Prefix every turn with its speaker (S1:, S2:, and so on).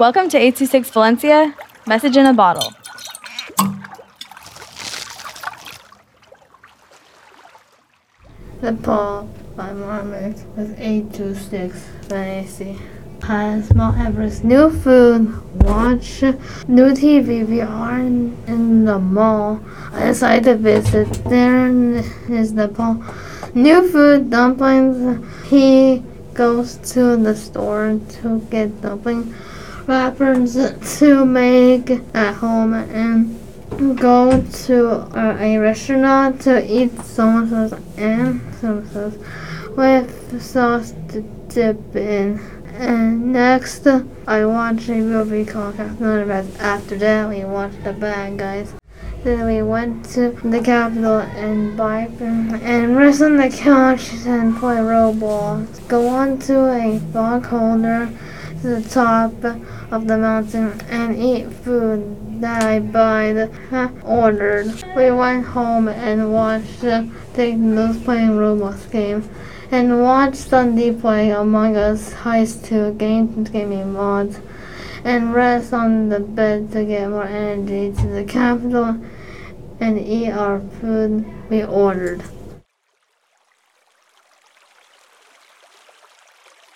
S1: Welcome to 826 Valencia, message in a bottle.
S2: The Paul by Marmik with 826 Valencia has Mount Everest new food, watch new TV. We are in, the mall. I decided to visit. There is Nepal. New food, dumplings. He goes to the store to get dumpling wrappers to make at home and go to uh, a restaurant to eat samosas and samosas with sauce to dip in. And next, I watched a movie called Captain Underpants. After that, we watched The Bad Guys. Then we went to the Capitol and buy and rest on the couch and play Roblox. Go on to a fog holder to the top of the mountain and eat food that I buy ordered. We went home and watched uh, Take those playing Roblox games and watched Sunday play Among Us Heist 2 games gaming mods and rest on the bed to get more energy to the capital and eat our food we ordered.